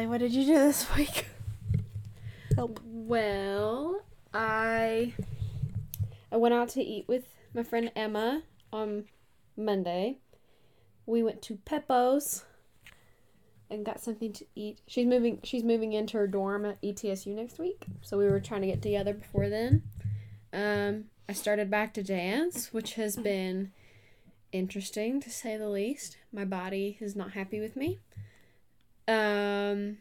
Hallie, what did you do this week? Help. Well, I I went out to eat with my friend Emma on Monday. We went to Peppo's and got something to eat. She's moving she's moving into her dorm at ETSU next week, so we were trying to get together before then. Um, I started back to dance, which has been interesting to say the least. My body is not happy with me. Um,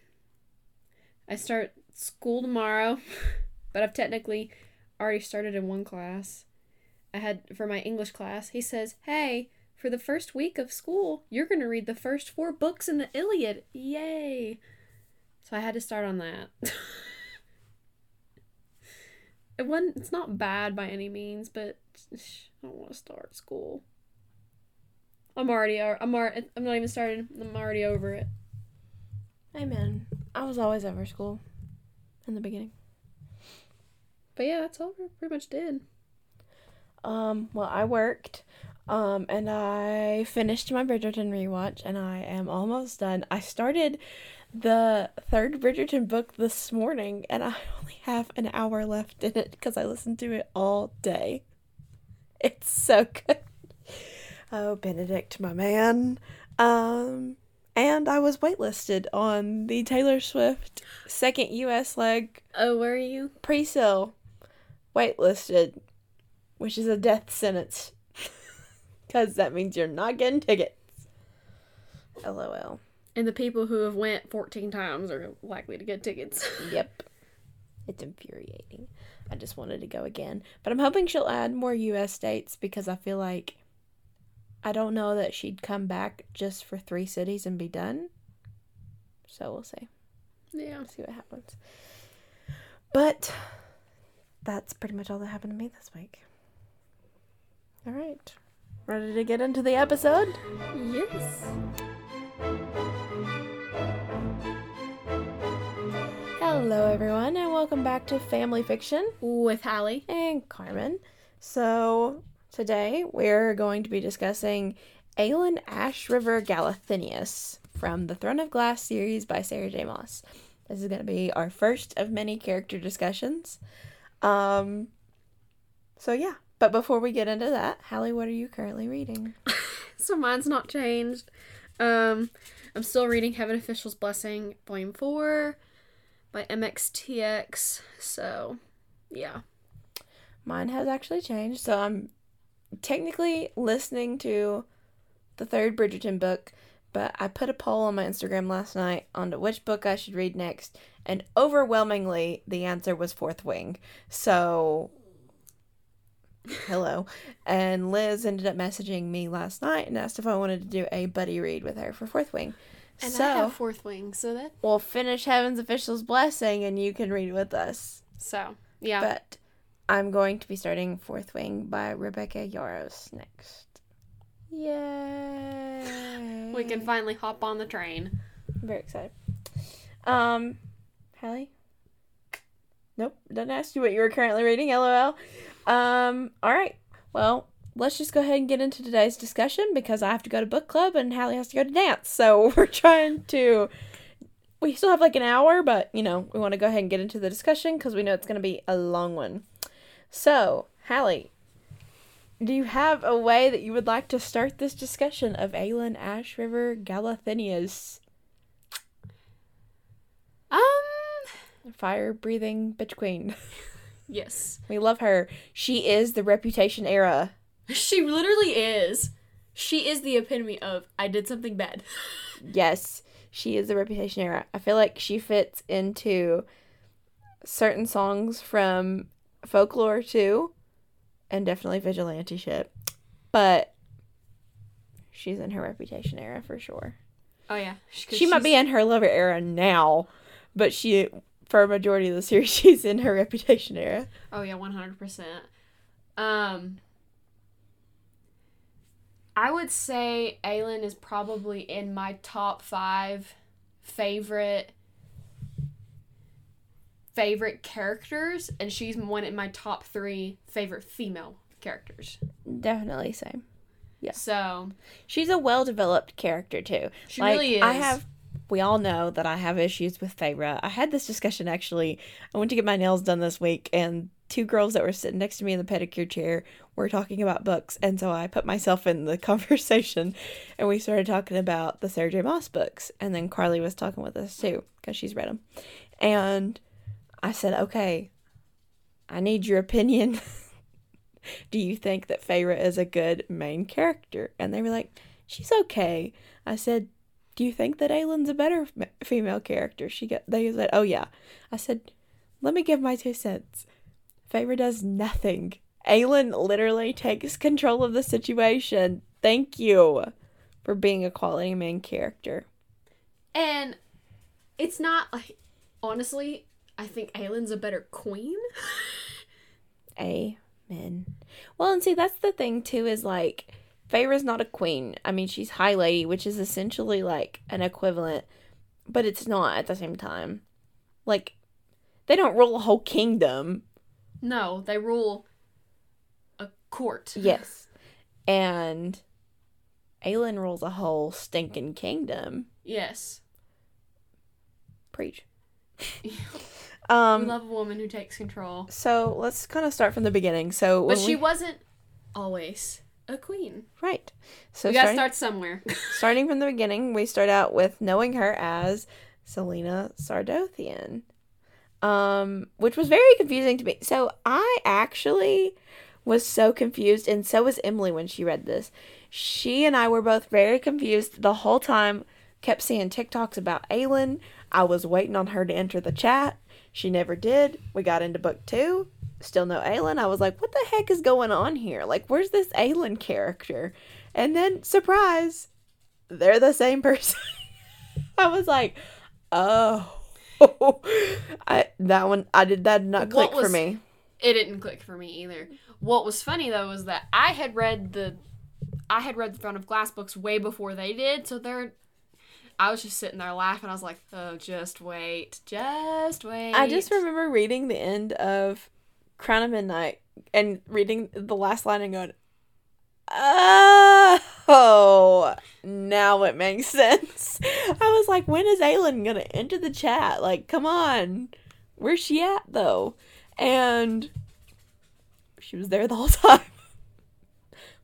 I start school tomorrow, but I've technically already started in one class. I had for my English class, he says, Hey, for the first week of school, you're going to read the first four books in the Iliad. Yay! So I had to start on that. it wasn't, it's not bad by any means, but I don't want to start school. I'm already, I'm, already, I'm not even started. I'm already over it. Amen. I was always over school in the beginning. But yeah, that's all I pretty much did. Um, well, I worked, um, and I finished my Bridgerton rewatch, and I am almost done. I started the third Bridgerton book this morning, and I only have an hour left in it because I listened to it all day. It's so good. Oh, Benedict, my man. Um, and I was waitlisted on the Taylor Swift second U.S. leg Oh, where are you? pre-sale waitlisted, which is a death sentence. Because that means you're not getting tickets. LOL. And the people who have went 14 times are likely to get tickets. Yep. It's infuriating. I just wanted to go again. But I'm hoping she'll add more US dates because I feel like I don't know that she'd come back just for three cities and be done. So we'll see. yeah. We'll see what happens. But that's pretty much all that happened to me this week. All right. Ready to get into the episode? Yes. Hello, everyone, and welcome back to Family Fiction With Hallie. and Carmen. So, today we're going to be discussing Aelin Ashryver Galathynius from the Throne of Glass series by Sarah J. Maas. This is going to be our first of many character discussions. Um, so, yeah. But before we get into that, Hallie, what are you currently reading? So mine's not changed. Um, I'm still reading Heaven Official's Blessing, Volume 4 by MXTX. So, yeah. Mine has actually changed. So I'm technically listening to the third Bridgerton book, but I put a poll on my Instagram last night on which book I should read next, and overwhelmingly the answer was Fourth Wing. So hello. And Liz ended up messaging me last night and asked if I wanted to do a buddy read with her for Fourth Wing. And so I have Fourth Wing, so that. we'll finish Heaven's Official's Blessing and you can read with us. So, yeah. But I'm going to be starting Fourth Wing by Rebecca Yarros next. Yay! we can finally hop on the train. I'm very excited. Um, Hallie? Nope, didn't ask you what you were currently reading, lol. Um, alright. Well, let's just go ahead and get into today's discussion because I have to go to book club and Hallie has to go to dance. So we're trying to. We still have like an hour, but you know, we want to go ahead and get into the discussion because we know it's going to be a long one. So, Hallie, do you have a way that you would like to start this discussion of Aelin Ash River Galathinius? Um, Fire breathing bitch queen. yes. We love her. She is the reputation era. She literally is. She is the epitome of I did something bad. Yes, she is the reputation era. I feel like she fits into certain songs from folklore too, and definitely vigilante shit. But she's in her reputation era for sure. Oh yeah. She might be in her lover era now, but she for a majority of the series she's in her reputation era. Oh yeah, one hundred percent. Um, I would say Aelin is probably in my top five favorite favorite characters, and she's one of my top three favorite female characters. Definitely same. Yeah. So She's a well developed character too. she like really is. I have we all know that I have issues with Feyre. I had this discussion actually. I went to get my nails done this week, and two girls that were sitting next to me in the pedicure chair were talking about books. And so I put myself in the conversation and we started talking about the Sarah J. Maas books. And then Carly was talking with us too because she's read them. And I said, okay, I need your opinion. Do you think that Feyre is a good main character? And they were like, she's okay. I said, do you think that Aelin's a better female character? She got they said, "Oh yeah." I said, "Let me give my two cents." Feyre does nothing. Aelin literally takes control of the situation. Thank you for being a quality main character. And it's not like honestly, I think Aelin's a better queen. Amen. Well, and see, that's the thing too. Is like Feyre's not a queen. I mean, she's High Lady, which is essentially like an equivalent, but it's not at the same time. Like, they don't rule a whole kingdom. no, they rule a court. Yes. And Aelin rules a whole stinking kingdom. Yes. Preach. we um love a woman who takes control. so let's kind of start from the beginning. So But she we- wasn't always a queen. right. So we gotta starting, start somewhere. starting from the beginning, we start out with knowing her as Celaena Sardothien. Um, which was very confusing to me. So I actually was so confused, and so was Emily when she read this. She and I were both very confused the whole time. Kept seeing TikToks about Aelin. I was waiting on her to enter the chat. She never did. We got into book two. Still no Aelin. I was like, what the heck is going on here? Like, where's this Aelin character? And then, surprise, they're the same person. I was like, oh. I that one I did that did not click for me. it didn't click for me either. What was funny though was that I had read the I had read the Throne of Glass books way before they did, so they're I was just sitting there laughing. I was like, "Oh, just wait, just wait." I just remember reading the end of Crown of Midnight and reading the last line and going, Oh, now it makes sense. I was like, when is Aelin gonna enter the chat? Like, come on. Where's she at though? And she was there the whole time.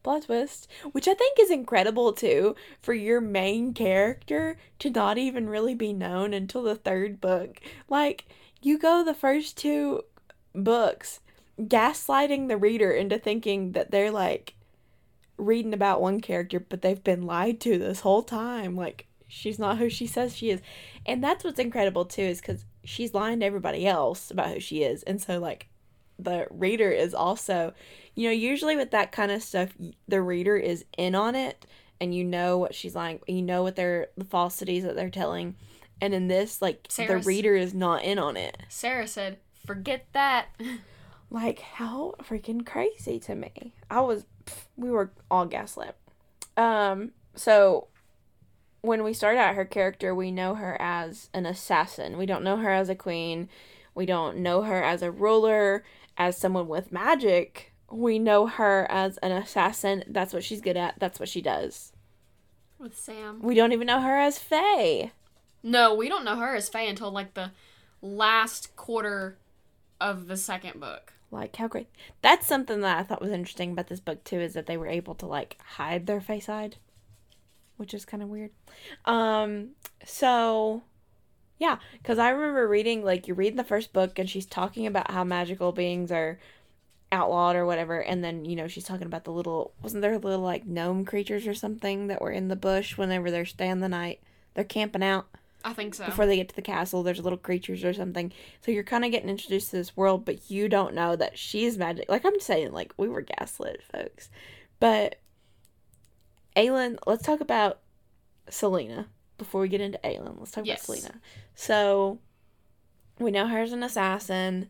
Plot twist, which I think is incredible too, for your main character to not even really be known until the third book. Like, you go the first two books gaslighting the reader into thinking that they're like reading about one character, but they've been lied to this whole time. Like, she's not who she says she is. And that's what's incredible too, is because she's lying to everybody else about who she is. And so, like, the reader is also, you know, usually with that kind of stuff, the reader is in on it and you know what she's lying, you know what they're, the falsities that they're telling. And in this, like, the reader is not in on it. Sarah said, "Forget that." Like, how freaking crazy to me. I was, pff, we were all gaslit. Um, so when we start out her character, we know her as an assassin. We don't know her as a queen. We don't know her as a ruler, as someone with magic. We know her as an assassin. That's what she's good at. That's what she does. With Sam. We don't even know her as Faye. No, we don't know her as Faye until like the last quarter of the second book. Like how great. That's something that I thought was interesting about this book too is that they were able to like hide their face side, which is kind of weird. Um so yeah, cuz I remember reading like you read the first book and she's talking about how magical beings are outlawed or whatever and then you know she's talking about the little wasn't there a little like gnome creatures or something that were in the bush whenever they're staying the night. They're camping out. I think so. before they get to the castle there's little creatures or something. So you're kind of getting introduced to this world but you don't know that she's magic. Like i'm saying like we were gaslit folks. But aelin let's talk about celaena before we get into aelin let's talk Yes. about celaena so we know her as an assassin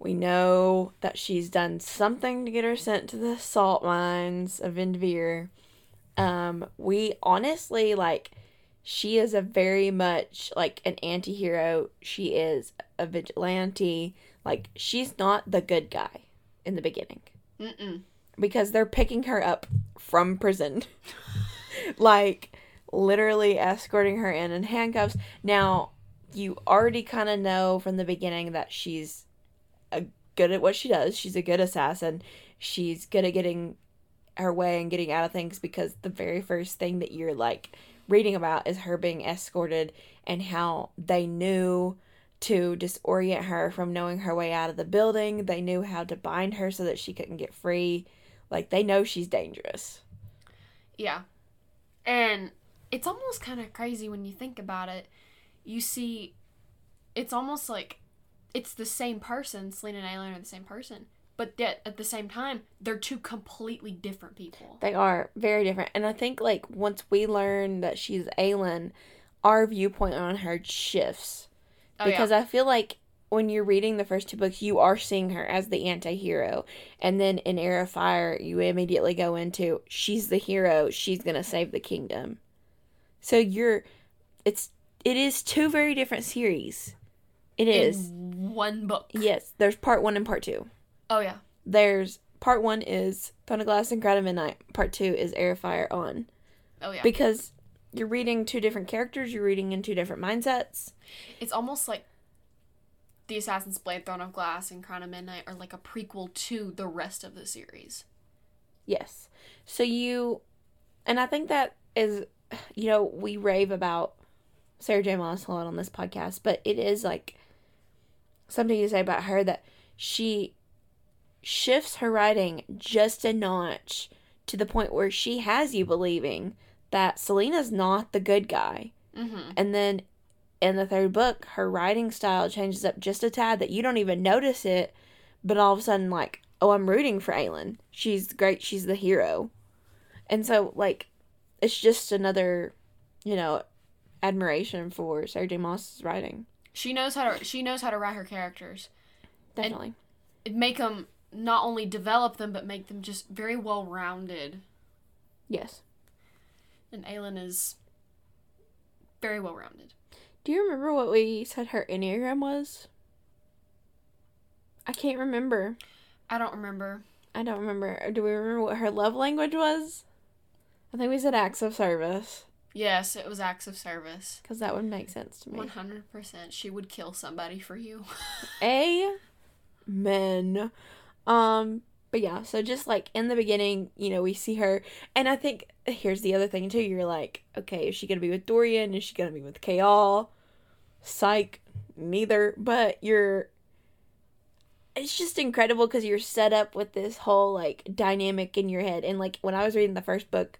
we know that she's done something to get her sent to the salt mines of Endovier. Um, we honestly like she is a very much like an anti-hero she is a vigilante like she's not the good guy in the beginning Mm-mm. because they're picking her up from prison like literally escorting her in in handcuffs. Now, you already kind of know from the beginning that she's good at what she does. She's a good assassin. She's good at getting her way and getting out of things because the very first thing that you're like reading about is her being escorted and how they knew to disorient her from knowing her way out of the building. They knew how to bind her so that she couldn't get free. Like they know she's dangerous. Yeah. And it's almost kind of crazy when you think about it. You see, it's almost like it's the same person. Celaena and Aelin are the same person. But yet, at the same time, they're two completely different people. They are very different. And I think, like, once we learn that she's Aelin, our viewpoint on her shifts. Oh, because yeah. I feel like when you're reading the first two books, you are seeing her as the anti hero. And then in Heir of Fire, you immediately go into she's the hero, she's going to save the kingdom. So you're, it's, it is two very different series. It is. One book. Yes, there's part one and part two. Oh, yeah. There's part one is Throne of Glass and Crown of Midnight. Part two is Air Fire on. Oh, yeah. Because you're reading two different characters, you're reading in two different mindsets. it's almost like The Assassin's Blade, Throne of Glass, and Crown of Midnight are like a prequel to the rest of the series. Yes. So you, and I think that is, you know, we rave about Sarah J. Maas a lot on this podcast, but it is like something to say about her that she shifts her writing just a notch to the point where she has you believing that Celaena's not the good guy. Mm-hmm. And then in the third book, her writing style changes up just a tad that you don't even notice it, but all of a sudden, like, oh, I'm rooting for Aelin. She's great. She's the hero. And so, like, it's just another, you know, admiration for Sarah J. Maas's writing. She knows how to she knows how to write her characters. Definitely. It make them not only develop them but make them just very well rounded. yes. And Aelin is very well rounded. Do you remember what we said her Enneagram was? I can't remember. I don't remember. I don't remember. Do we remember what her love language was? I think we said acts of service. Yes, it was acts of service. Because that would make sense to me. One hundred percent. She would kill somebody for you. Amen. Um, but yeah, so just like in the beginning, you know, we see her, and I think here's the other thing too. You're like, okay, is she gonna be with Dorian? Is she gonna be with Chaol? Psych, neither. But you're. It's just incredible because you're set up with this whole like dynamic in your head, and like when I was reading the first book,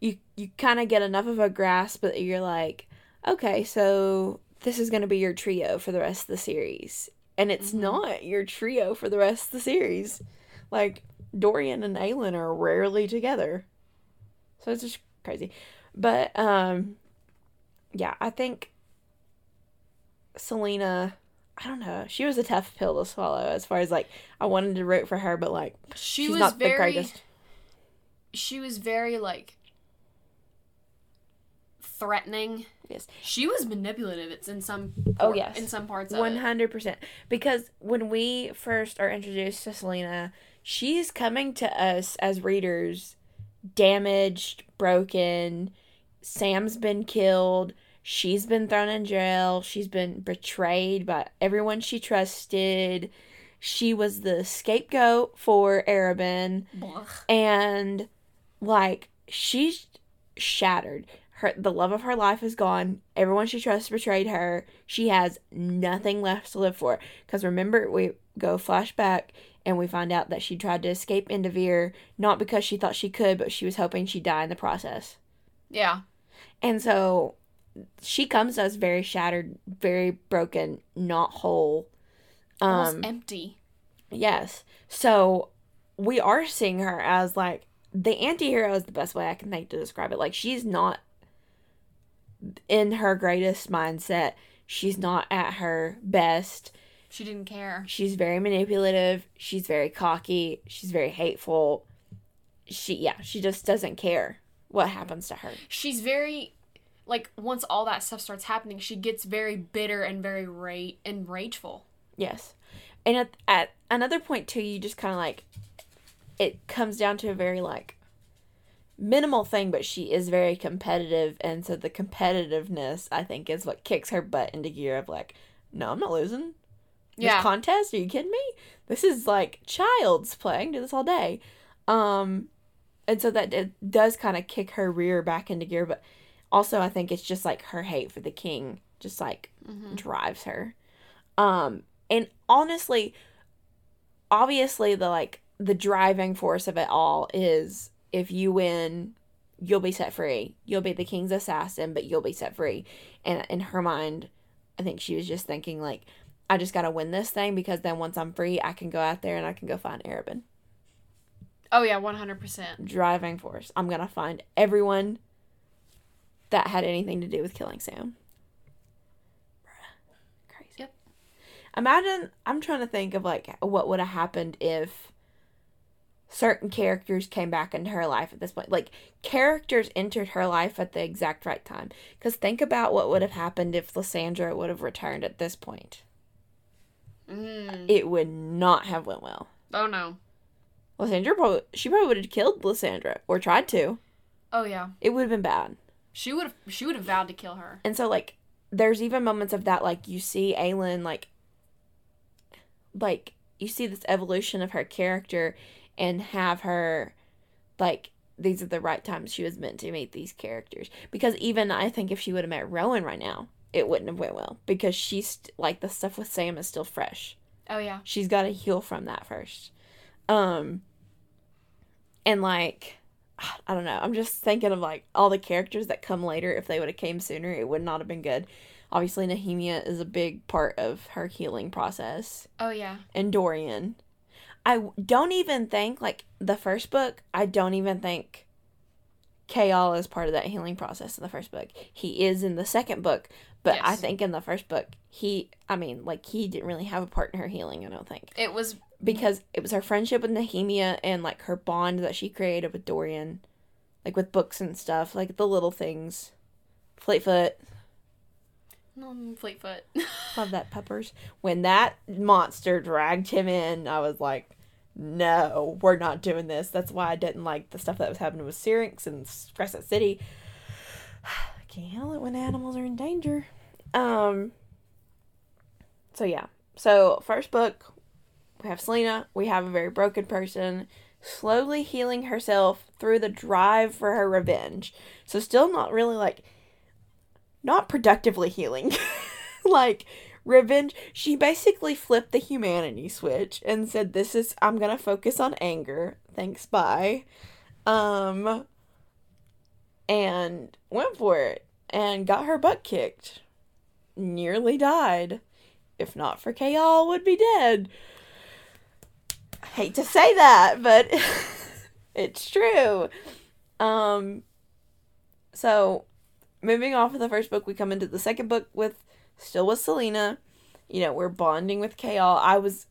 you you kind of get enough of a grasp that you're like, okay, so this is gonna be your trio for the rest of the series, and it's Mhm. not your trio for the rest of the series. Like Dorian and Aelin are rarely together, so it's just crazy. But um, yeah, I think Celaena. I don't know. She was a tough pill to swallow as far as like I wanted to root for her, but like She she's was not the greatest. she was very like threatening. Yes. She was manipulative. It's in some Oh, yes. in some parts of hundred percent. Because when we first are introduced to Celaena, she's coming to us as readers damaged, broken. Sam's been killed. She's been thrown in jail. She's been betrayed by everyone she trusted. She was the scapegoat for Arobynn and like she's shattered her the love of her life is gone everyone she trusts betrayed her she has nothing left to live for because remember we go flashback and we find out that she tried to escape Endovier not because she thought she could but she was hoping she'd die in the process Yeah. and so she comes to us very shattered very broken not whole Almost um empty. Yes. So we are seeing her as like the anti-hero is the best way I can think to describe it. Like she's not in her greatest mindset. She's not at her best. She didn't care. She's very manipulative. She's very cocky. She's very hateful. She yeah, she just doesn't care what happens to her. She's very like once all that stuff starts happening, she gets very bitter and very ra- and rageful. Yes. And at, at another point too, you just kind of like it comes down to a very like minimal thing, but she is very competitive, and so the competitiveness I think is what kicks her butt into gear of like, no, I'm not losing. This Yeah. contest? Are you kidding me? This is like child's play. I can do this all day. Um, and so that it does kind of kick her rear back into gear, but also I think it's just like her hate for the king just like Mm-hmm. drives her. Um, and honestly, obviously the like the driving force of it all is if you win, you'll be set free. You'll be the king's assassin, but you'll be set free. And in her mind, I think she was just thinking like, I just gotta win this thing because then once I'm free, I can go out there and I can go find Arobynn. Oh yeah, one hundred percent. Driving force. I'm gonna find everyone that had anything to do with killing Sam. Bruh. Crazy. Yep. Imagine I'm trying to think of like what would have happened if certain characters came back into her life at this point. Like characters entered her life at the exact right time. Because think about what would have happened if Lysandra would have returned at this point. Mm. It would not have went well. Oh no. Lysandra probably she probably would have killed Lysandra or tried to. Oh yeah. It would have been bad. She would have. She would have vowed to kill her. And so like there's even moments of that like you see Aelin like like you see this evolution of her character and have her like these are the right times she was meant to meet these characters. Because even I think if she would have met Rowan right now it wouldn't have went well. Because she's like the stuff with Sam is still fresh. Oh yeah. she's got to heal from that first. Um and like i don't know. I'm just thinking of like all the characters that come later. If they would have came sooner it would not have been good. Obviously nehemia is a big part of her healing process. Oh yeah. and dorian i don't even think like the first book i don't even think Chaol is part of that healing process in the first book. He is in the second book, but I think in the first book, he, I mean, like, he didn't really have a part in her healing, I don't think It was. because it was her friendship with Nehemia and like her bond that she created with Dorian, like with books and stuff, like the little things. Fleetfoot, Um, Fleetfoot. love that peppers. When that monster dragged him in, I was like, no, we're not doing this. That's why I didn't like the stuff that was happening with Syrinx and Crescent City. I can't handle it when animals are in danger. Um. So yeah. So first book, we have Celaena. We have a very broken person slowly healing herself through the drive for her revenge. So still not really like not productively healing. like revenge she basically flipped the humanity switch and said this is I'm to focus on anger. Thanks bye. Um and went for it and got her butt kicked. Nearly died. If not for Chaol would be dead. hate to say that, but it's true. Um so moving off of the first book, we come into the second book with still with Celaena. You know, we're bonding with Chaol. I was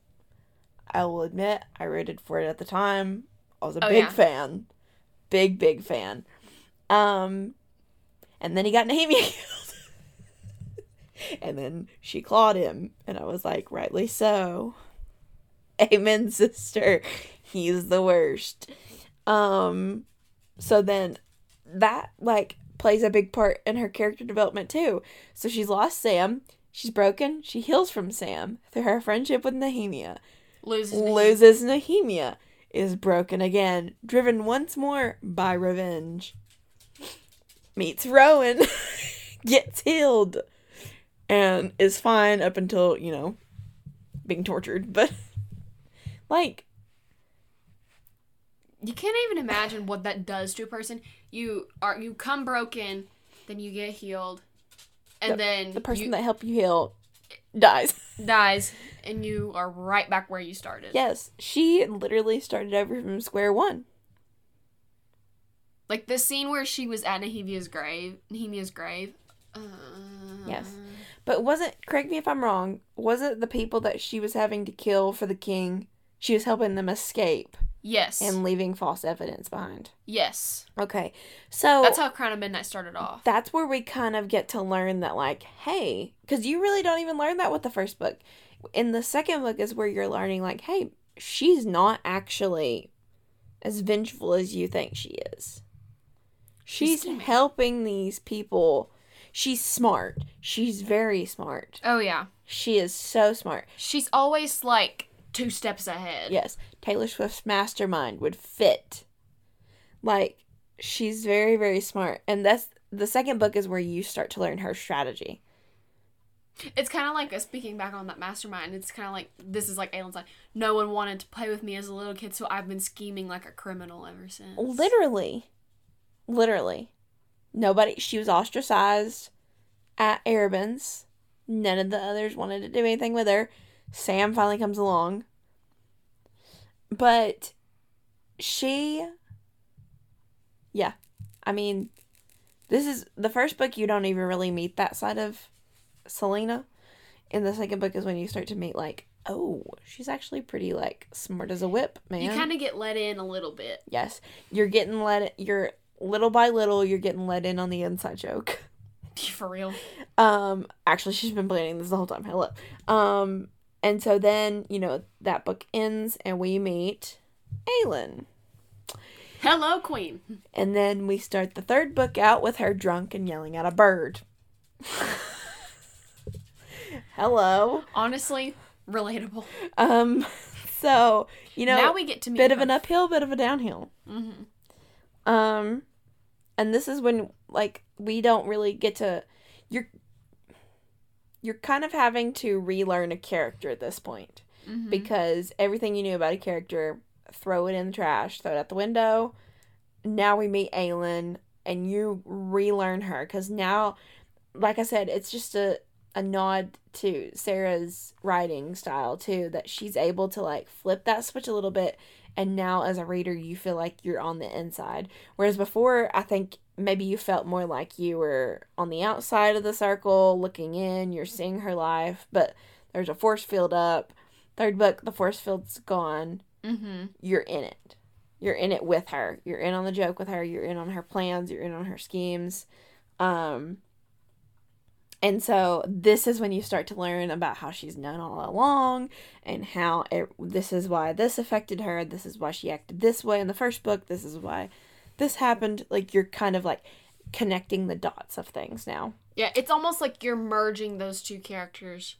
I will admit I rooted for it at the time. I was a Oh, big yeah. fan. Big, big fan. Um and then he got Nehemia killed. and then she clawed him, and I was like, rightly so. Amen, sister. He's the worst. Um so then that like plays a big part in her character development too. So she's lost Sam, she's broken, she heals from Sam through her friendship with Nehemia. Loses. Nehemia. Loses Nehemia, is broken again, driven once more by revenge. Meets Rowan, gets healed, and is fine up until, you know, being tortured. But, like, You can't even imagine what that does to a person. You are you come broken, then you get healed, and then the person you that helped you heal dies. dies, and you are right back where you started. Yes, she literally started over from square one. Like the scene where she was at Nehemia's grave. Nehemia's grave. Uh, Yes. But wasn't, correct me if I'm wrong, wasn't the people that she was having to kill for the king, she was helping them escape Yes. and leaving false evidence behind? yes. Okay, so That's how Crown of Midnight started off. that's where we kind of get to learn that, like, hey, because you really don't even learn that with the first book. In the second book is where you're learning, like, hey, she's not actually as vengeful as you think she is. She's scheming. helping these people. She's smart. She's very smart. Oh yeah. She is so smart. She's always like two steps ahead. Yes, Taylor Swift's mastermind would fit. Like, she's very, very smart. And that's the second book is where you start to learn her strategy. It's kind of like uh, speaking back on that mastermind. It's kind of like this is like Aelin's like no one wanted to play with me as a little kid, so I've been scheming like a criminal ever since. Literally. Literally. Nobody, she was ostracized at Arobynn's. None of the others wanted to do anything with her. Sam finally comes along. But she, yeah. I mean, this is the first book you don't even really meet that side of Celaena. And the second book is when you start to meet, like, oh, she's actually pretty, like, smart as a whip, man. You kind of get let in a little bit. Yes, you're getting let. You're little by little, you're getting let in on the inside joke. For real. Um, actually, she's been planning this the whole time. Hello. Um, and so then you know that book ends, and we meet Aelin, Hello, Queen. and then we start the third book out with her drunk and yelling at a bird. Hello. Honestly, relatable. Um, so you know now we get to meet bit of an uphill, bit of a downhill. Mm-hmm. Um, and this is when like we don't really get to you're you're kind of having to relearn a character at this point Mhm. because everything you knew about a character, throw it in the trash, throw it out the window. Now we meet Aelin and you relearn her because now, like I said, it's just a a nod to Sarah's writing style too that she's able to like flip that switch a little bit and now as a reader you feel like you're on the inside whereas before I think maybe you felt more like you were on the outside of the circle looking in you're seeing her life but there's a force field up. Third book the force field's gone. Mhm. you're in it. You're in it with her. You're in on the joke with her. You're in on her plans. You're in on her schemes. Um and so this is when you start to learn about how she's known all along and how it, this is why this affected her. This is why she acted this way in the first book. This is why this happened like you're kind of like connecting the dots of things now Yeah, it's almost like you're merging those two characters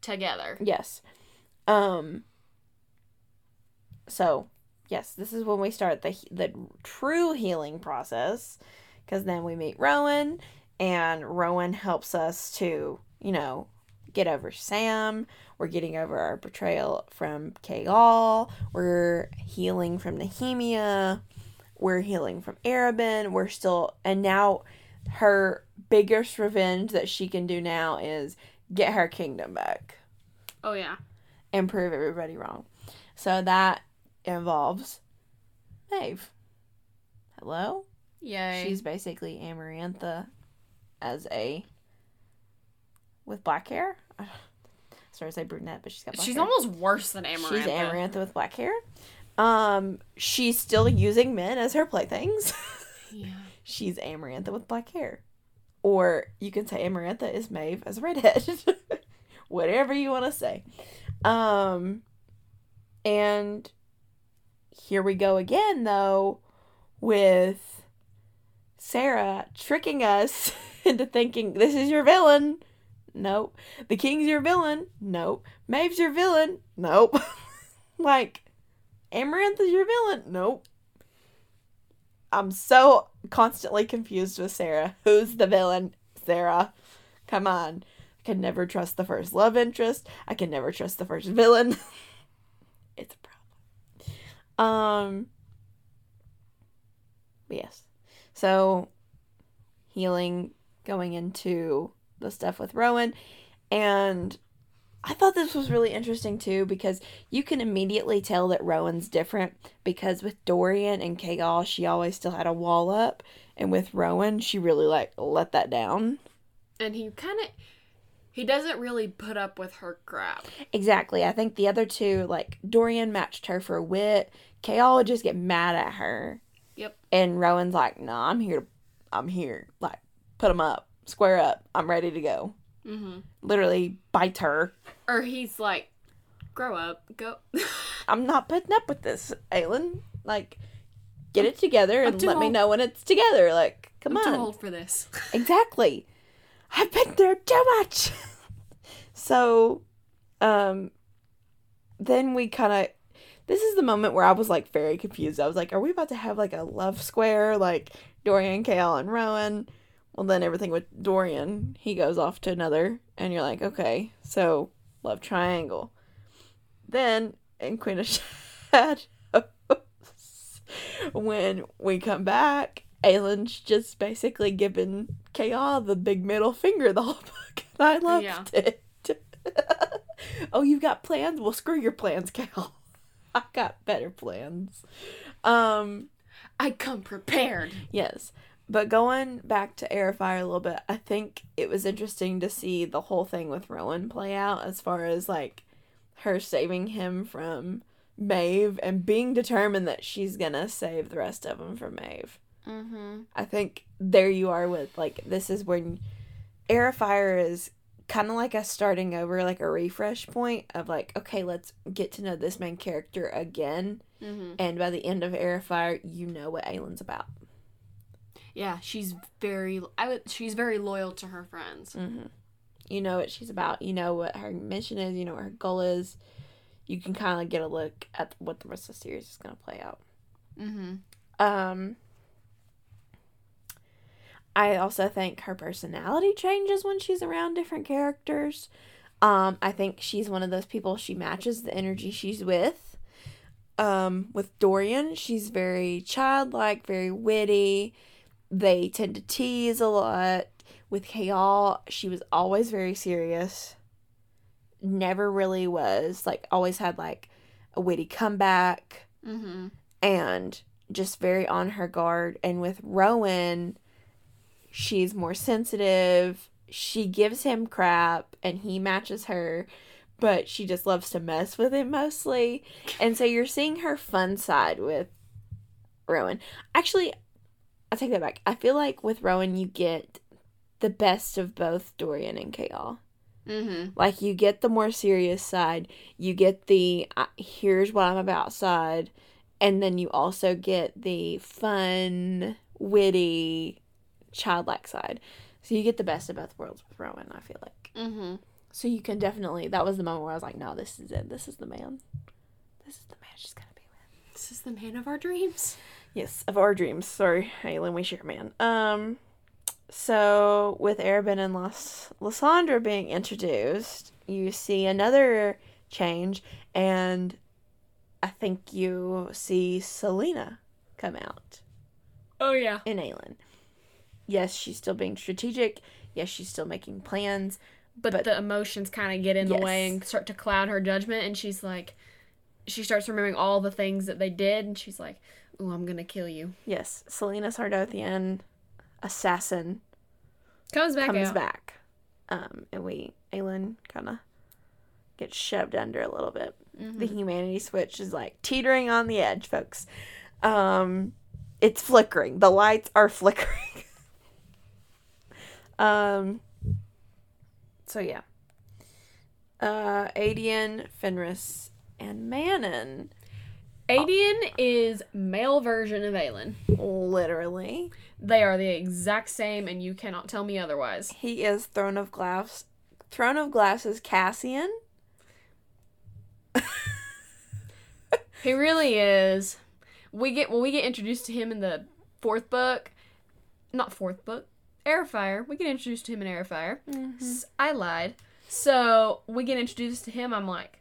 together. Yes. Um so, yes, this is when we start the the true healing process cuz then we meet Rowan and Rowan helps us to, you know, get over Sam. We're getting over our betrayal from Chaol. We're healing from Nehemia. We're healing from Arobynn. We're still and now her biggest revenge that she can do now is get her kingdom back Oh yeah. and prove everybody wrong. So that involves Maeve. Hello? Yay. She's basically Amarantha as a with black hair. Sorry to say brunette, but she's got black She's hair. almost worse than Amarantha. She's Amarantha with black hair. Um, she's still using men as her playthings. Yeah. she's Amarantha with black hair. Or you can say Amarantha is Maeve as a redhead. Whatever you want to say. Um and here we go again though with Sarah tricking us into thinking this is your villain. Nope. The king's your villain. Nope. Maeve's your villain. Nope. like Amarantha's your villain. Nope. I'm so constantly confused with Sarah. Who's the villain? Sarah. Come on. I can never trust the first love interest. I can never trust the first villain. it's a problem. Um yes. So healing going into the stuff with Rowan and I thought this was really interesting too because you can immediately tell that Rowan's different because with Dorian and Chaol, she always still had a wall up, and with Rowan, she really like let that down. And he kind of he doesn't really put up with her crap. Exactly. I think the other two, like Dorian matched her for wit. Chaol would just get mad at her. Yep. And Rowan's like, "No, I'm here. To, I'm here. Like, put them up, square up. I'm ready to go." Mhm. Literally bites her. Or he's like, "Grow up, go." I'm not putting up with this, Aelin. Like, get it together and let me know when it's together. Like, come I'm on. too old for this. Exactly. I've been through too much. so, um, then we kind of. This is the moment where I was like very confused. I was like, are we about to have like a love square, like Dorian, Chaol, and Rowan? Well, then everything with Dorian, he goes off to another, and you're like, okay, so love triangle. Then in Queen of Shadows, when we come back, Aelin's just basically giving Chaol the big middle finger the whole book, and I loved Yeah. it. oh, you've got plans? Well, screw your plans, Cal. I got better plans. Um, I come prepared. yes. But going back to Airfire a little bit, I think it was interesting to see the whole thing with Rowan play out as far as like her saving him from Maeve and being determined that she's gonna save the rest of them from Maeve. Mm-hmm. I think there you are with like this is when Airfire is kind of like a starting over, like a refresh point of like, okay, let's get to know this main character again. Mm-hmm. And by the end of Airfire, you know what Aelin's about. Yeah, she's very. I would. She's very loyal to her friends. Mm-hmm. You know what she's about. You know what her mission is. You know what her goal is. You can kind of get a look at what the rest of the series is going to play out. Mm-hmm. Um, I also think her personality changes when she's around different characters. Um, I think she's one of those people she matches the energy she's with. Um, with Dorian, she's very childlike, very witty. They tend to tease a lot. With Chaol, she was always very serious. Never really was like always had like a witty comeback Mm-hmm. and just very on her guard. And with Rowan, she's more sensitive. She gives him crap and he matches her, but she just loves to mess with him mostly. And so you're seeing her fun side with Rowan. Actually, I take that back. I feel like with Rowan, you get the best of both Dorian and Chaol. Mm-hmm. Like you get the more serious side, you get the uh, here's what I'm about side, and then you also get the fun, witty, childlike side. So you get the best of both worlds with Rowan. I feel like. Mm-hmm. So you can definitely. That was the moment where I was like, no, this is it. This is the man. This is the man she's gonna be with. This is the man of our dreams. Yes, of our dreams. Sorry, Aelin, we share man. Um, so with Arobynn and Las Lysandra being introduced, you see another change, and I think you see Celaena come out Oh yeah. in Aelin. Yes, she's still being strategic. Yes, she's still making plans. But, But- the emotions kind of get in the way and start to cloud her judgment, and she's like, she starts remembering all the things that they did, and she's like, "Ooh, I'm gonna kill you." Yes, Celaena Sardothien, assassin, Comes back comes out. back. Um, and we, Aelin, kind of gets shoved under a little bit. Mhm. The humanity switch is like teetering on the edge, folks. Um, it's flickering. The lights are flickering. um, so yeah. Uh, Aedion, Fenrys, and Manon, Aedion is male version of Aelin. literally. They are the exact same, and you cannot tell me otherwise. He is Throne of Glass. Throne of Glass is Cassian. He really is. We get when we get introduced to him in the fourth book, not fourth book, Airfire. We get introduced to him in Airfire. Mm-hmm. I lied. So we get introduced to him. I'm like,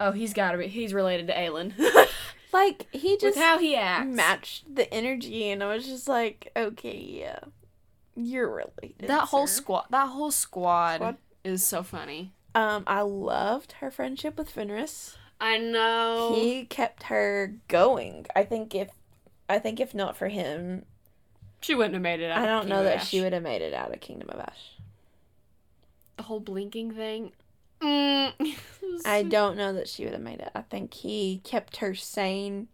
oh, he's got to be. He's related to Aelin. Like he just With just how he acts. matched the energy, and I was just like, okay, yeah, you're related. That whole sir. squad. That whole squad, Squad. is so funny. Um, I loved her friendship with Fenrys. I know. He kept her going. I think if, I think if not for him, she wouldn't have made it. Out I don't know of that Ash. she would have made it out of Kingdom of Ash. The whole blinking thing. Mm. I don't know that she would have made it. I think he kept her sane.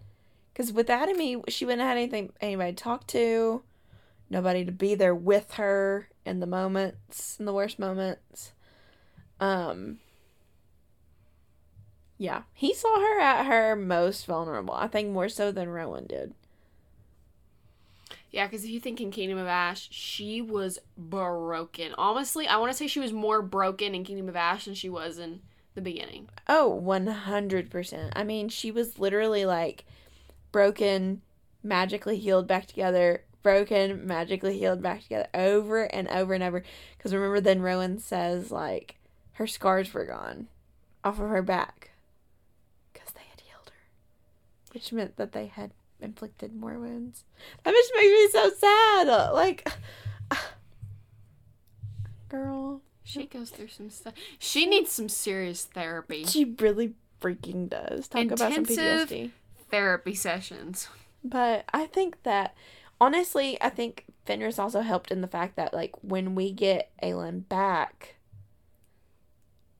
Because without him, she wouldn't have had anything, anybody to talk to, nobody to be there with her in the moments, in the worst moments. Um, yeah, he saw her at her most vulnerable. I think more so than Rowan did. Yeah, because if you think in Kingdom of Ash, she was broken. Honestly, I want to say she was more broken in Kingdom of Ash than she was in the beginning. Oh, 100%. I mean, she was literally like broken, magically healed back together, broken, magically healed back together over and over and over. Because remember, then Rowan says, like, her scars were gone off of her back because they had healed her, which meant that they had inflicted more wounds. That just makes me so sad. Like, girl. She goes through some stuff. She needs some serious therapy. She really freaking does. Talk about some PTSD. Therapy sessions. But I think that honestly, I think Fenrys also helped in the fact that like when we get Aelin back,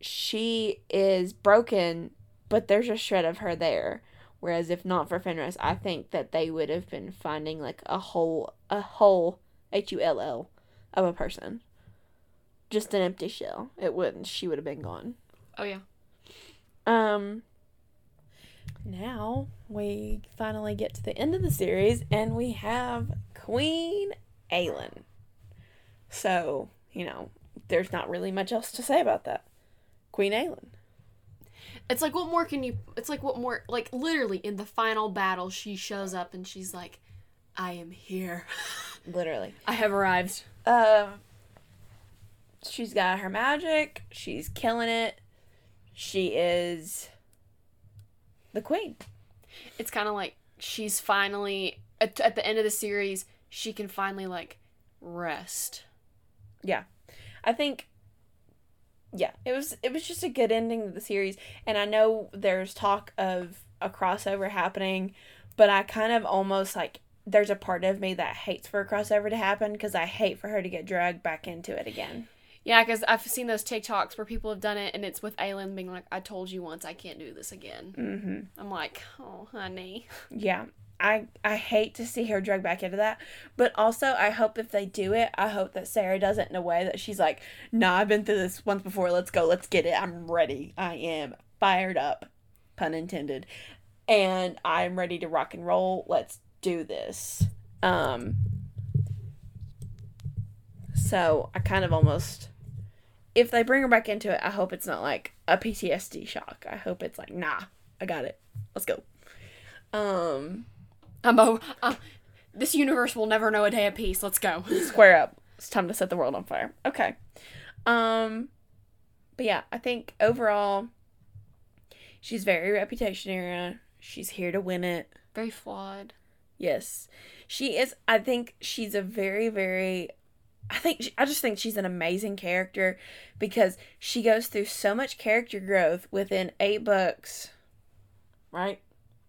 she is broken, but there's a shred of her there. Whereas if not for Fenrys, I think that they would have been finding like a whole a whole H U L L of a person. Just an empty shell. It wouldn't she would have been gone. Oh yeah. Um now we finally get to the end of the series and we have Queen Aelin. So, you know, there's not really much else to say about that. Queen Aelin. It's like what more can you it's like what more like literally in the final battle she shows up and she's like I am here. Literally. I have arrived. Um she's got her magic, she's killing it. She is the queen. It's kind of like she's finally at, at the end of the series she can finally like rest. Yeah, I think yeah, it was it was just a good ending to the series and I know there's talk of a crossover happening, but I kind of almost like there's a part of me that hates for a crossover to happen because I hate for her to get dragged back into it again. Yeah, because I've seen those TikToks where people have done it, and it's with Aelin being like, "I told you once, I can't do this again." Mm-hmm. I'm like, "Oh, honey." Yeah. I, I hate to see her dragged back into that, but also I hope if they do it, I hope that Sarah does it in a way that she's like, "Nah, I've been through this once before. Let's go. Let's get it. I'm ready. I am fired up, pun intended, and I'm ready to rock and roll. Let's do this." Um. So I kind of almost, if they bring her back into it, I hope it's not like a PTSD shock. I hope it's like, nah, I got it. Let's go. Um. I'm oh, uh, this universe will never know a day of peace. Let's go. square up. It's time to set the world on fire. Okay. Um but yeah, I think overall she's very reputation era. She's here to win it. Very flawed. Yes. She is I think she's a very very I think I just think she's an amazing character because she goes through so much character growth within 8 books. Right?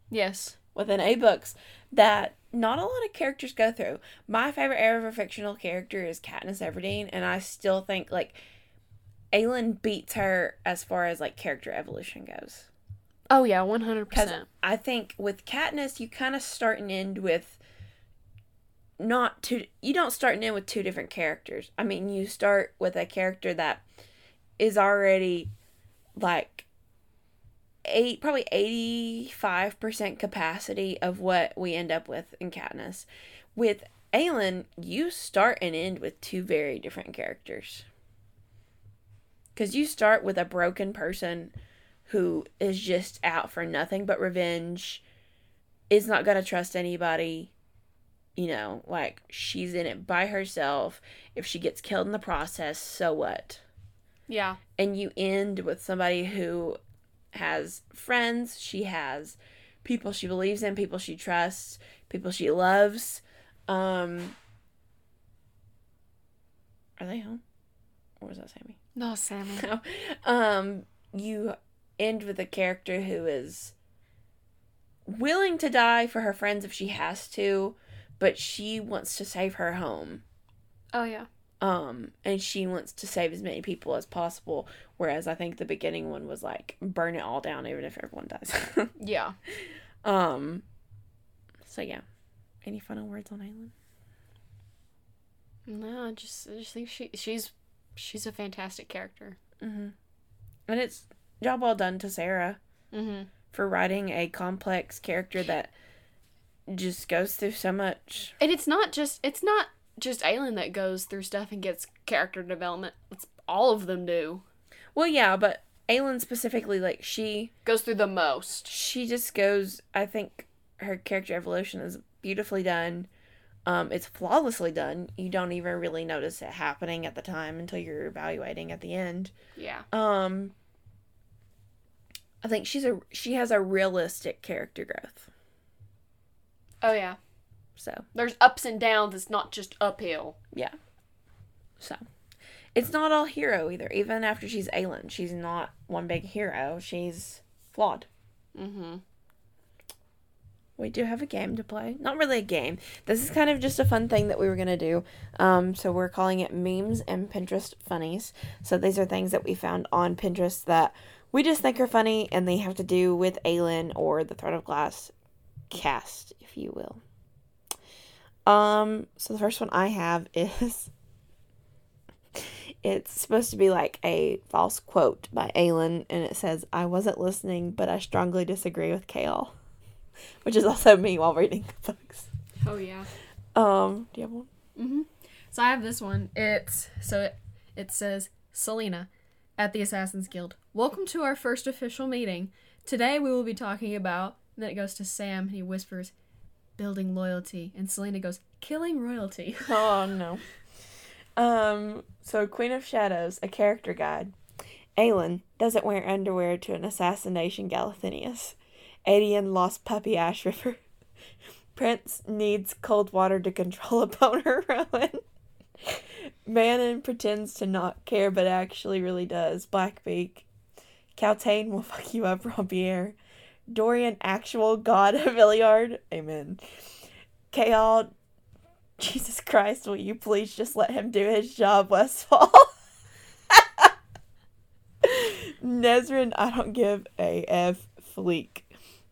Yes. within eight books that not a lot of characters go through. My favorite ever fictional character is Katniss Everdeen, and I still think like Aelin beats her as far as like character evolution goes. Oh yeah, one hundred percent. I think with Katniss, you kind of start and end with not two. You don't start and end with two different characters. I mean, you start with a character that is already like eight, probably eighty five percent capacity of what we end up with in Katniss. With Aelin, you start and end with two very different characters. Because you start with a broken person who is just out for nothing but revenge, is not going to trust anybody. You know, like she's in it by herself. If she gets killed in the process, so what? Yeah. And you end with somebody who has friends, she has people she believes in, people she trusts, people she loves. Um Are they home? Or was that Sammy? No, Sammy. No. Um, you end with a character who is willing to die for her friends if she has to, but she wants to save her home. Oh yeah. Um, and she wants to save as many people as possible. Whereas I think the beginning one was like burn it all down, even if everyone dies. Yeah. um. So yeah. Any final words on Aelin? No, I just I just think she she's she's a fantastic character. Mm-hmm. And it's job well done to Sarah. Mm-hmm. for writing a complex character that just goes through so much. And it's not just it's not just Aelin that goes through stuff and gets character development. It's all of them do. Well, yeah, but Aelin specifically, like she Goes through the most. she just goes. I think her character evolution is beautifully done. Um, it's flawlessly done. You don't even really notice it happening at the time until you're evaluating at the end. Yeah. Um, I think she's a she has a realistic character growth. Oh yeah. So There's ups and downs. It's not just uphill. yeah, so it's not all hero either. Even after she's Aelin, she's not one big hero. She's flawed. Mm-hmm. We do have a game to play. Not really a game. This is kind of just a fun thing that we were gonna do. Um, so we're calling it memes and Pinterest funnies. So these are things that we found on Pinterest that we just think are funny, and they have to do with Aelin or the Throne of Glass cast, if you will. Um, so the first one I have is it's supposed to be like a false quote by Aelin, and it says, "I wasn't listening, but I strongly disagree with Chaol." which is also me while reading the books. Oh yeah. Um, do you have one? Mm-hmm. So I have this one. It's so it it says Celaena at the Assassin's Guild. Welcome to our first official meeting. Today we will be talking about. then it goes to Sam and he whispers, "Building loyalty," and Celaena goes, "Killing royalty." Oh no. Um, so Queen of Shadows, a character guide. Aelin doesn't wear underwear to an assassination Galathynius. Aedion lost puppy Ashryver. Prince needs cold water to control a boner Rowan. Manon pretends to not care but actually really does. Blackbeak. Kaltain will fuck you up, Rompier. Dorian, actual god Havilliard. Amen. Chaol, Jesus Christ, will you please just let him do his job, Westfall? Nesryn, I don't give a F Faliq.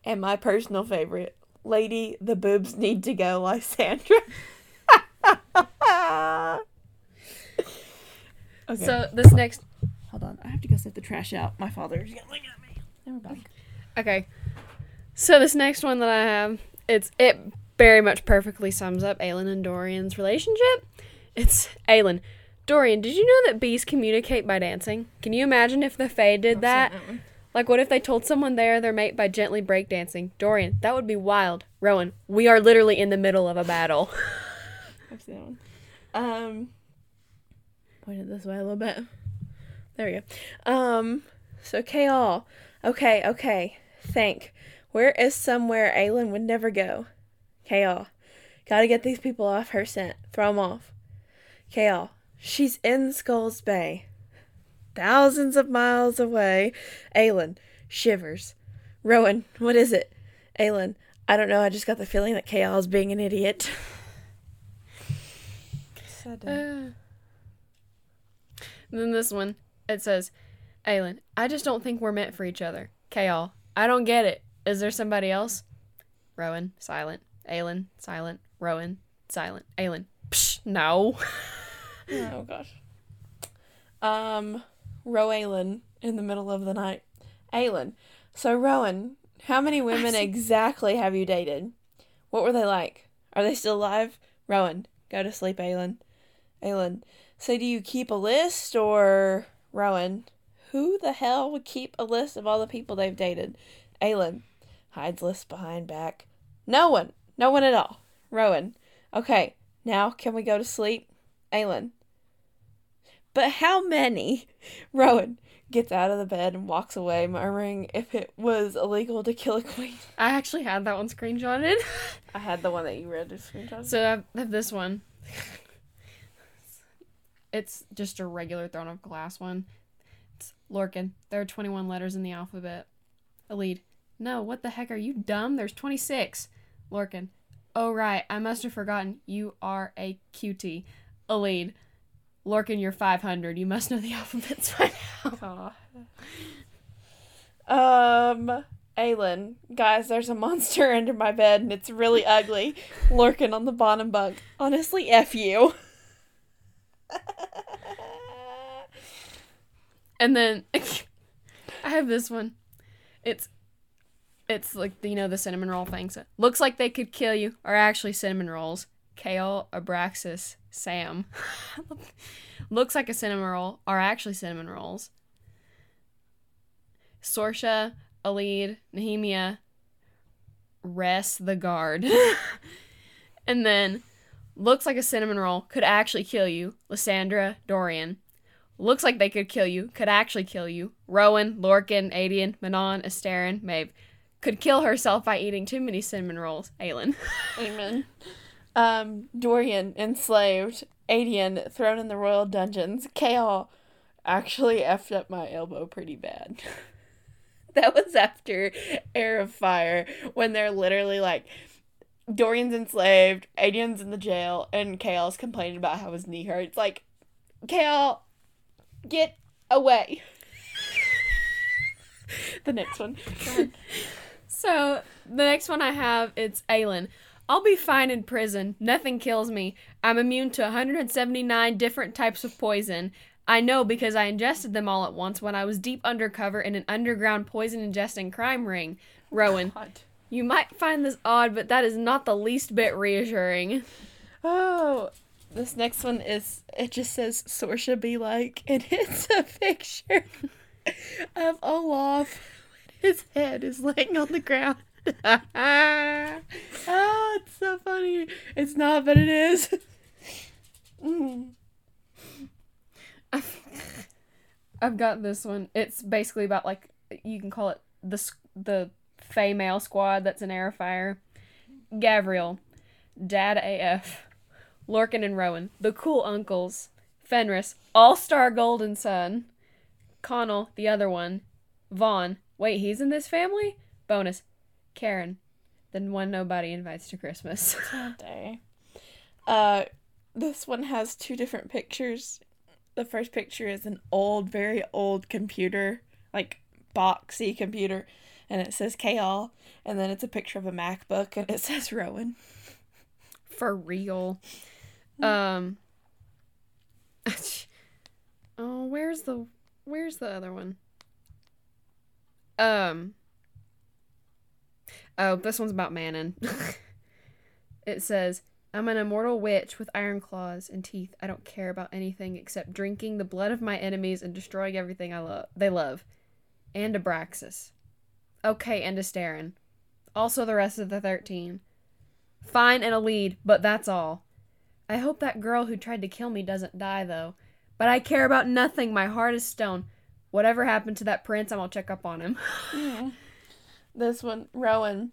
And my personal favorite, Lady, the boobs need to go, Lysandra. okay. So this next hold on, I have to go set the trash out. My father's yelling at me. Never back. Okay. So this next one that I have, it's it very much perfectly sums up Aelin and Dorian's relationship. It's Aelin. Dorian, did you know that bees communicate by dancing? Can you imagine if the Fae did that? Like, what if they told someone they are their mate by gently breakdancing? Dorian, that would be wild. Rowan, we are literally in the middle of a battle. I've seen that one. Um, point it this way a little bit. There we go. Um, so all. Okay, okay. Think. Where is somewhere Aelin would never go? Chaol. Gotta get these people off her scent. Throw 'em off. Chaol. She's in Skulls Bay. Thousands of miles away. Aelin. Shivers. Rowan. What is it? Aelin. I don't know. I just got the feeling that Chaol is being an idiot. Uh, then this one, it says, Aelin, I just don't think we're meant for each other. Kaol, I don't get it. Is there somebody else? Rowan, silent. Aelin, silent. Rowan, silent. Aelin, psh, no. Oh gosh. Um, Rowan in the middle of the night. Aelin. So Rowan, how many women exactly have you dated? What were they like? Are they still alive? Rowan, go to sleep, Aelin. Aelin. So do you keep a list or Rowan? Who the hell would keep a list of all the people they've dated? Aelin hides list behind back. No one. No one at all. Rowan. Okay, now can we go to sleep? Aelin. But how many? Rowan gets out of the bed and walks away, murmuring if it was illegal to kill a queen. I actually had that one screenshotted. I had the one that you read as screenshot. So I have, I have this one. It's just a regular Throne of Glass one. It's Lorcan. There are 21 letters in the alphabet. Elide. No, what the heck are you dumb? There's 26. Lorcan. Oh, right. I must have forgotten. You are a cutie. Elide. Lorcan, you're 500. You must know the alphabets by now. Um, Aelin, guys, there's a monster under my bed and it's really ugly, lurking on the bottom bunk. Honestly, f you. And then I have this one. It's it's like you know the cinnamon roll things. Looks like they could kill you are actually cinnamon rolls. Chaol, Abraxas, Sam. Looks like a cinnamon roll are actually cinnamon rolls. Sorscha, Elide, Nehemia, Ress the guard. and then looks like a cinnamon roll could actually kill you. Lysandra, Dorian. Looks like they could kill you, could actually kill you. Rowan, Lorcan, Aedion, Manon, Asterin, Maeve. Could kill herself by eating too many cinnamon rolls. Aelin. Amen. Um, Dorian enslaved. Aedion thrown in the royal dungeons. Chaol actually effed up my elbow pretty bad. that was after Heir of Fire when they're literally like Dorian's enslaved, Aedion's in the jail, and Chaol's complaining about how his knee hurts. Like, Chaol, get away. the next one. So the next one I have it's Aelin. I'll be fine in prison. Nothing kills me. I'm immune to 179 different types of poison. I know because I ingested them all at once when I was deep undercover in an underground poison ingesting crime ring. Rowan, God. you might find this odd, but that is not the least bit reassuring. Oh, this next one is it just says Sorscha be like, and it's a picture of Olaf. His head is laying on the ground. ah, it's so funny. It's not, but it is. I've got this one. It's basically about like you can call it the the female squad that's an air fire. Gavriel, Dad AF, Lorcan and Rowan, the cool uncles, Fenrys, All Star Golden Son, Connall, the other one, Vaughan. Wait, he's in this family. Bonus, Cairn, the one nobody invites to Christmas. Day. Uh, this one has two different pictures. The first picture is an old, very old computer, like boxy computer, and it says Chaol, and then it's a picture of a MacBook, and it says Rowan. For real. Um. oh, where's the where's the other one? Um. Oh, this one's about Manon. it says, "I'm an immortal witch with iron claws and teeth. I don't care about anything except drinking the blood of my enemies and destroying everything I love. They love." And Abraxas. Okay, and Asterin. Also the rest of the thirteen. Fine and Elide, but that's all. I hope that girl who tried to kill me doesn't die, though. But I care about nothing. My heart is stone. Whatever happened to that prince, I'm gonna check up on him. This one, Rowan.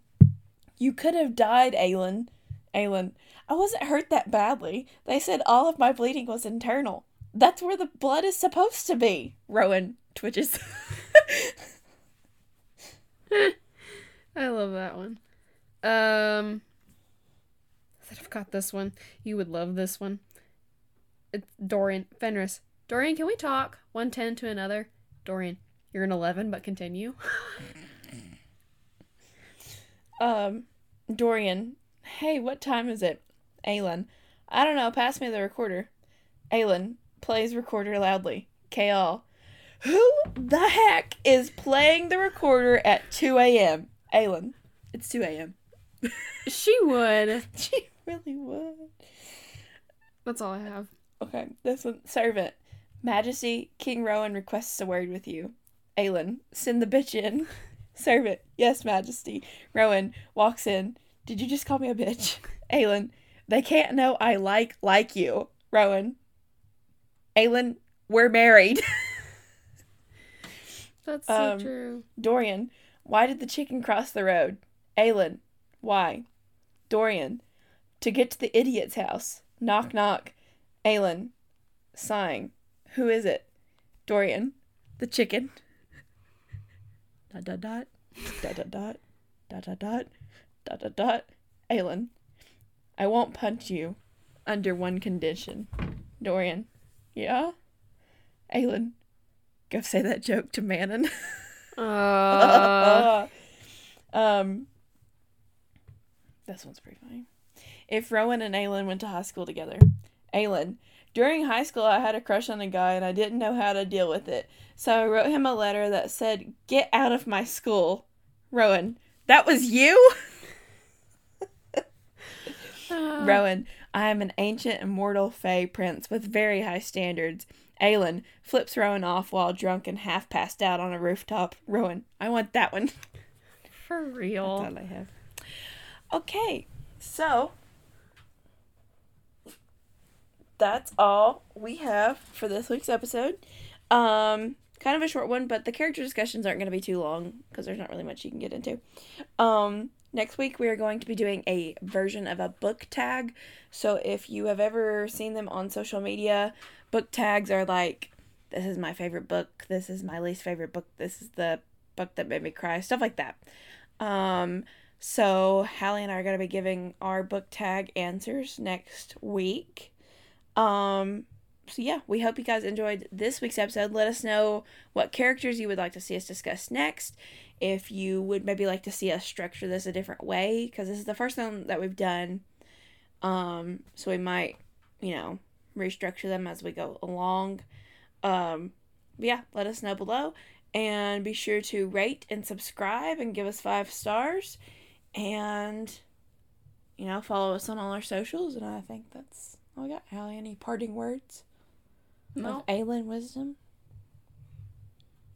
You could have died, Aelin. Aelin. I wasn't hurt that badly. They said all of my bleeding was internal. That's where the blood is supposed to be. Rowan twitches. I love that one. Um, I think I've got this one. You would love this one. It's Dorian Fenrys. Dorian, can we talk? One ten to another. Dorian, you're an eleven, but continue. Um, Dorian. Hey, what time is it? Aelin. I don't know. Pass me the recorder. Aelin plays recorder loudly. Chaol. Who the heck is playing the recorder at 2 a.m.? Aelin. It's 2 a.m. she would. She really would. That's all I have. Okay, this one. Servant. Majesty, King Rowan requests a word with you. Aelin. Send the bitch in. Servant. Yes, Majesty. Rowan walks in. Did you just call me a bitch? Aelin. They can't know I like like you. Rowan. Aelin, we're married. That's so Um, true. Dorian, why did the chicken cross the road? Aelin, why? Dorian, to get to the idiot's house. Knock knock. Aelin, sighing. Who is it? Dorian, the chicken. Dot dot dot. Dot dot dot. Dot dot dot. Dot dot dot. Aelin, I won't punch you under one condition. Dorian, yeah? Aelin, go say that joke to Manon. Uh, um, this one's pretty funny. If Rowan and Aelin went to high school together, Aelin, during high school I had a crush on a guy and I didn't know how to deal with it, so I wrote him a letter that said, "Get out of my school." Rowan, That was you? Uh, Rowan, I am an ancient immortal Fae prince with very high standards. Aelin flips Rowan off while drunk and half passed out on a rooftop. Rowan, I want that one. For That's real. all I have. Okay, so that's all we have for this week's episode. Um, kind of a short one, but the character discussions aren't going to be too long because there's not really much you can get into. Um, next week we are going to be doing a version of a book tag. So if you have ever seen them on social media, book tags are like, "This is my favorite book. This is my least favorite book. This is the book that made me cry." Stuff like that. Um, so Hallie and I are going to be giving our book tag answers next week. Um, so yeah, we hope you guys enjoyed this week's episode. Let us know what characters you would like to see us discuss next. If you would maybe like to see us structure this a different way, because this is the first one that we've done. Um, so we might, you know, restructure them as we go along. Um, yeah, let us know below. And be sure to rate and subscribe and give us five stars. And, you know, follow us on all our socials. And I think that's all yeah, got. Hallie, any parting words No. of Aelin wisdom?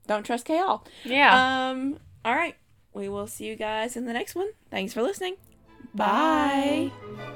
Don't trust Chaol. Yeah. Um, all right. We will see you guys in the next one. Thanks for listening. Bye. Bye.